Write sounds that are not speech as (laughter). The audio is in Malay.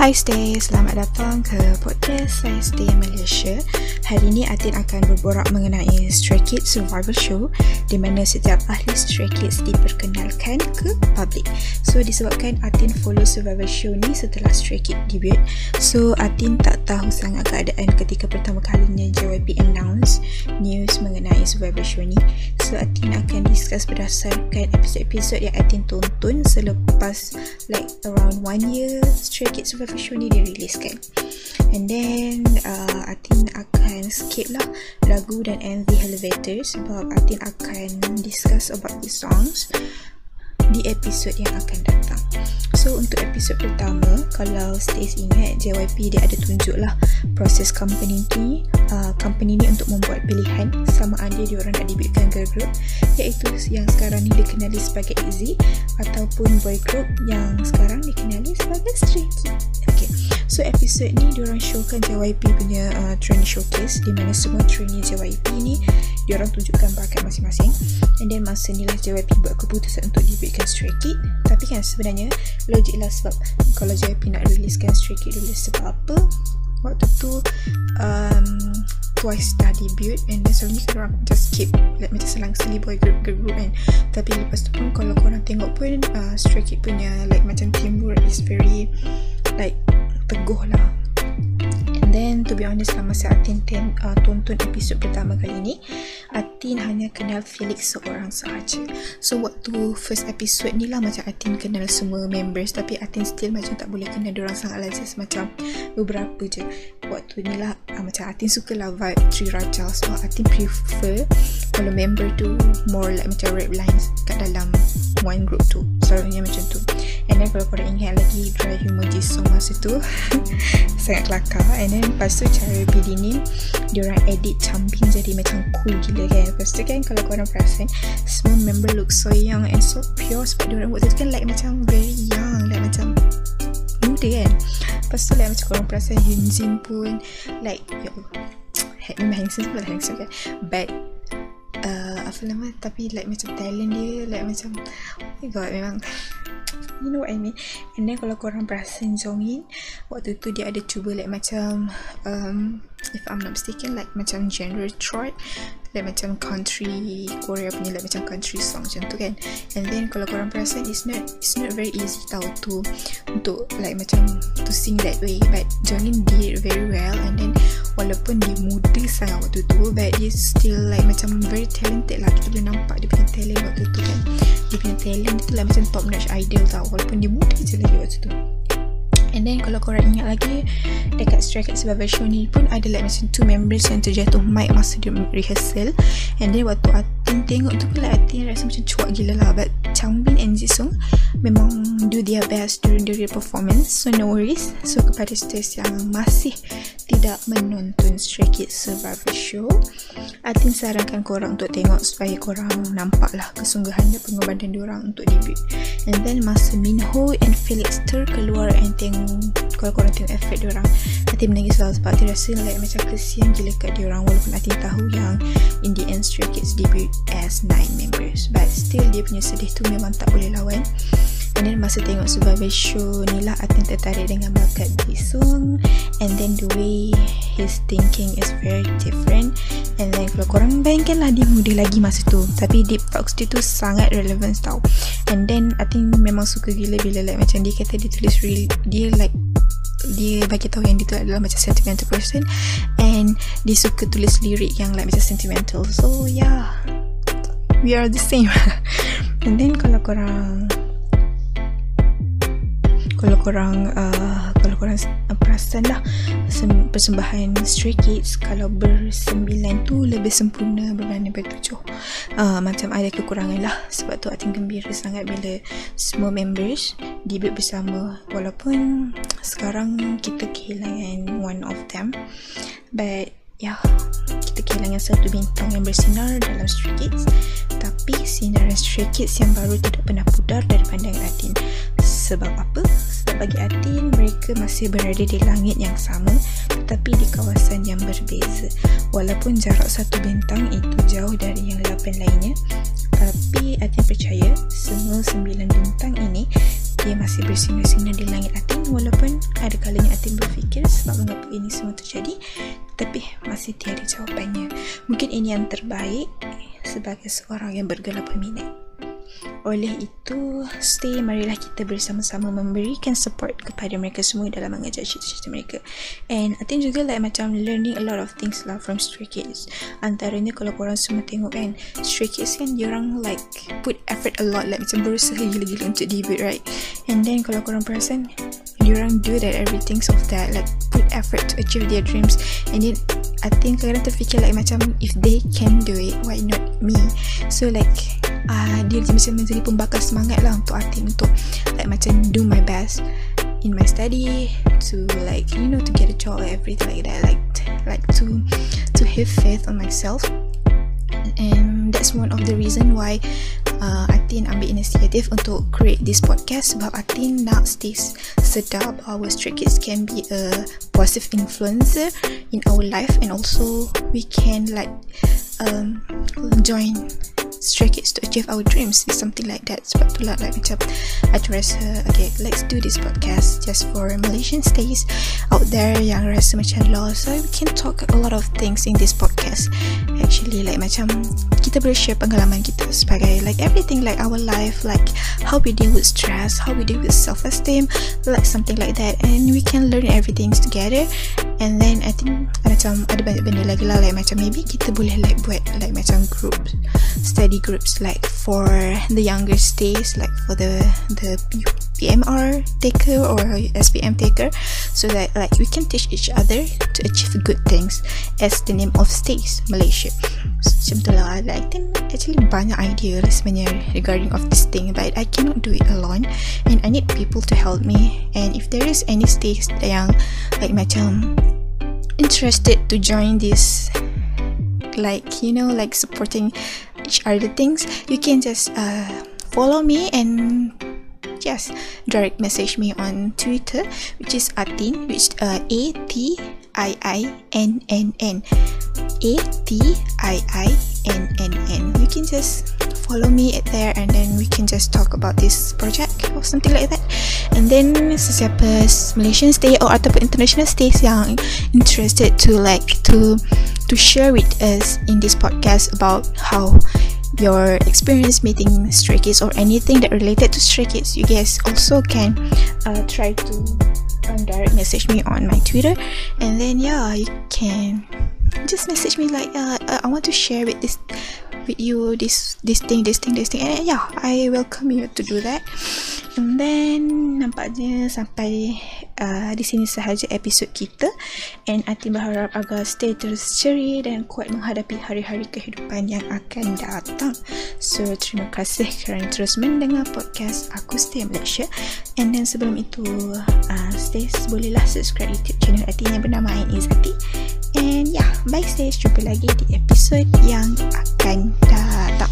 Hai Stay, selamat datang ke podcast saya Stay Malaysia. Hari ini Atin akan berborak mengenai Stray Kids Survival Show di mana setiap ahli Stray Kids diperkenalkan ke public. So disebabkan Atin follow Survival Show ni setelah Stray Kids debut. So Atin tak tahu sangat keadaan ketika pertama kalinya JYP Survival Show ni. So Atin akan discuss berdasarkan episod-episod yang Atin tonton selepas like around one year Stray Kids Survival Show ni diriliskan and then uh, Atin akan skip lah lagu dan MV Elevator sebab Atin akan discuss about the songs di episod yang akan datang. So untuk episod pertama, kalau Stace ingat JYP dia ada tunjuk lah proses company ni, uh, company ni untuk membuat pilihan sama ada dia orang nak debutkan girl group iaitu yang sekarang ni dikenali sebagai ITZY ataupun boy group yang sekarang dikenali sebagai Stray Kids. Okay. So episod ni dia orang showkan JYP punya uh, training showcase di mana semua trainee JYP ni dia orang tunjukkan bakat masing-masing. And then masa ni lah JYP buat keputusan untuk debutkan Stray Kid tapi kan sebenarnya logik lah sebab kalau JYP nak riliskan Stray Kid dulu sebab apa? Waktu tu um, Twice dah debut and then selalunya kan orang just keep like, macam selang-seli boy group girl group kan. Tapi lepas tu pun kalau korang tengok pun uh, Stray Kid punya like macam teamwork is very like teguh lah And then to be honest lah masa Atin ten, uh, tonton episod pertama kali ni Atin hanya kenal Felix seorang sahaja. So waktu first episode ni lah macam Atin kenal semua members. Tapi Atin still macam tak boleh kenal diorang sangat lah. Just macam beberapa je. Waktu ni lah uh, macam Atin suka lah vibe Tri Raja So Atin prefer kalau member tu more like macam rap lines kat dalam one group tu. Selalunya macam tu And then kalau korang ingat lagi dry humor Jisoo masa tu (laughs) Sangat kelakar. And then lepas tu cara PD ni Diorang edit camping jadi macam cool gila kan. Lepas tu kan kalau korang perasan Semua member look so young and so pure Sebab diorang buat tu kan like macam very young Like macam muda kan. Lepas tu like macam korang perasan Hyunjin pun Like Allah Memang handsome sebab handsome kan. But uh, apa nama tapi like macam talent dia like macam oh my god memang you know what I mean? And then kalau korang perasan Jongin waktu tu dia ada cuba like macam um, if I'm not mistaken like macam genre trot like macam country Korea punya like macam country song macam tu kan. And then kalau korang perasan it's not it's not very easy tau to untuk like macam to sing that way. But Jongin did very well and then walaupun dia muda sangat waktu tu but dia still like macam very talented lah. Kita boleh nampak dia punya talent waktu tu kan. Dia punya talent tu lah macam top notch idol tau walaupun dia muda je lagi waktu tu And then kalau korang ingat lagi Dekat Stray Kids Survivor Show ni pun Ada like macam two members yang terjatuh mic Masa dia rehearsal. And then waktu Atin tengok tu pun like Atin rasa macam cuak gila lah. But Changbin and Jisung Memang do their best during the performance. So no worries. So kepada stars yang masih Tidak menonton Stray Kids Survivor Show Atin sarankan korang untuk tengok Supaya korang nampak lah Kesungguhan dan pengorbanan diorang untuk debut. And then masa Minho and Felix terkeluar And tengok kalau korang tengok effort diorang Atin menangis lah sebab Atin rasa like macam kesian gila kat diorang walaupun Atin tahu yang in the end Stray Kids debut as 9 members. But still dia punya sedih tu memang tak boleh lawan then masa tengok Survivor Show ni lah Atin tertarik dengan bakat Jisung and then the way his thinking is very different. And then kalau korang bayangkan lah dia muda lagi masa tu. Tapi deep talks dia tu sangat relevant tau. And then Atin memang suka gila bila like macam dia kata dia tulis real dia like dia bagi tahu yang dia tu adalah macam sentimental person. And dia suka tulis lirik yang like macam sentimental. So yeah. We are the same. (laughs) And then kalau korang kalau korang uh, kalau korang uh, perasan lah persembahan Stray Kids kalau bersembilan tu lebih sempurna berbanding bertujuh. Uh, macam ada kekurangan lah. Sebab tu Atin gembira sangat bila semua members debut bersama. Walaupun sekarang kita kehilangan one of them but ya yeah, kita kehilangan satu bintang yang bersinar dalam Stray Kids. Tapi sinaran Stray Kids yang baru tidak pernah pudar dari pandangan Atin sebab apa? Bagi Atin mereka masih berada di langit yang sama tetapi di kawasan yang berbeza. Walaupun jarak satu bintang itu jauh dari yang lapan lainnya tapi Atin percaya semua sembilan bintang ini dia masih bersinar-sinar di langit Atin. Walaupun ada kalanya Atin berfikir sebab mengapa ini semua terjadi tapi masih tiada jawapannya. Mungkin ini yang terbaik sebagai seorang yang bergelar peminat oleh itu, stay marilah kita bersama-sama memberikan support kepada mereka semua dalam mengajar cerita-cerita mereka. And I think juga like macam learning a lot of things lah from Stray Kids. Antaranya kalau korang semua tengok kan, Stray Kids kan diorang like put effort a lot like macam berusaha gila-gila untuk debut right. And then kalau korang perasan, diorang do that everything of that like put effort to achieve their dreams. And then I think kadang terfikir like macam if they can do it, why not me? So like uh, dia macam menjadi pembakar semangat lah untuk Atin untuk like macam do my best in my study to like you know to get a job everything like that like like to to have faith on myself. And that's one of the reason why uh, Atin ambil inisiatif untuk create this podcast sebab Atin nak stay sedap. Our stray kids can be a positive influencer in our life and also we can like um, join stray kids to achieve our dreams is something like that. Sebab tu lah like macam aku rasa okay let's do this podcast just for Malaysian stays out there yang rasa macam lost. So we can talk a lot of things in this podcast. Actually like macam kita boleh share pengalaman kita sebagai like everything like our life like how we deal with stress how we deal with self-esteem like something like that. And we can learn everything together. And then I think macam ada banyak benda lagi lah like macam maybe kita boleh like buat like macam group study groups like for the younger stays like for the the PMR taker or SPM taker so that like we can teach each other to achieve good things as the name of stays Malaysia. So, macam tu lah like, I think actually banyak idea lah sebenarnya regarding of this thing but I cannot do it alone and I need people to help me and if there is any stays yang like macam interested to join this like you know like supporting each other things you can just uh, follow me and just direct message me on twitter which is atin which uh, a t i i n n n. A t i i n n n. You can just follow me there and then we can just talk about this project or something like that. And then sesiapa Malaysian stay or ataupun international stays yang interested to like to to share with us in this podcast about how your experience meeting stray kids or anything that related to stray kids you guys also can uh, try to um, direct message me on my twitter. And then yeah you can just message me like uh, I want to share with this you this this thing this thing this thing. And yeah I welcome you to do that. And then nampaknya sampai uh, di sini sahaja episod kita. And Ati berharap agar stay terus ceria dan kuat menghadapi hari-hari kehidupan yang akan datang. So terima kasih kerana terus mendengar podcast aku Stay Malaysia. And then sebelum itu uh, stay bolehlah subscribe youtube channel Ati yang bernama Ain Izzati and yeah bye stay jumpa lagi di episod yang akan datang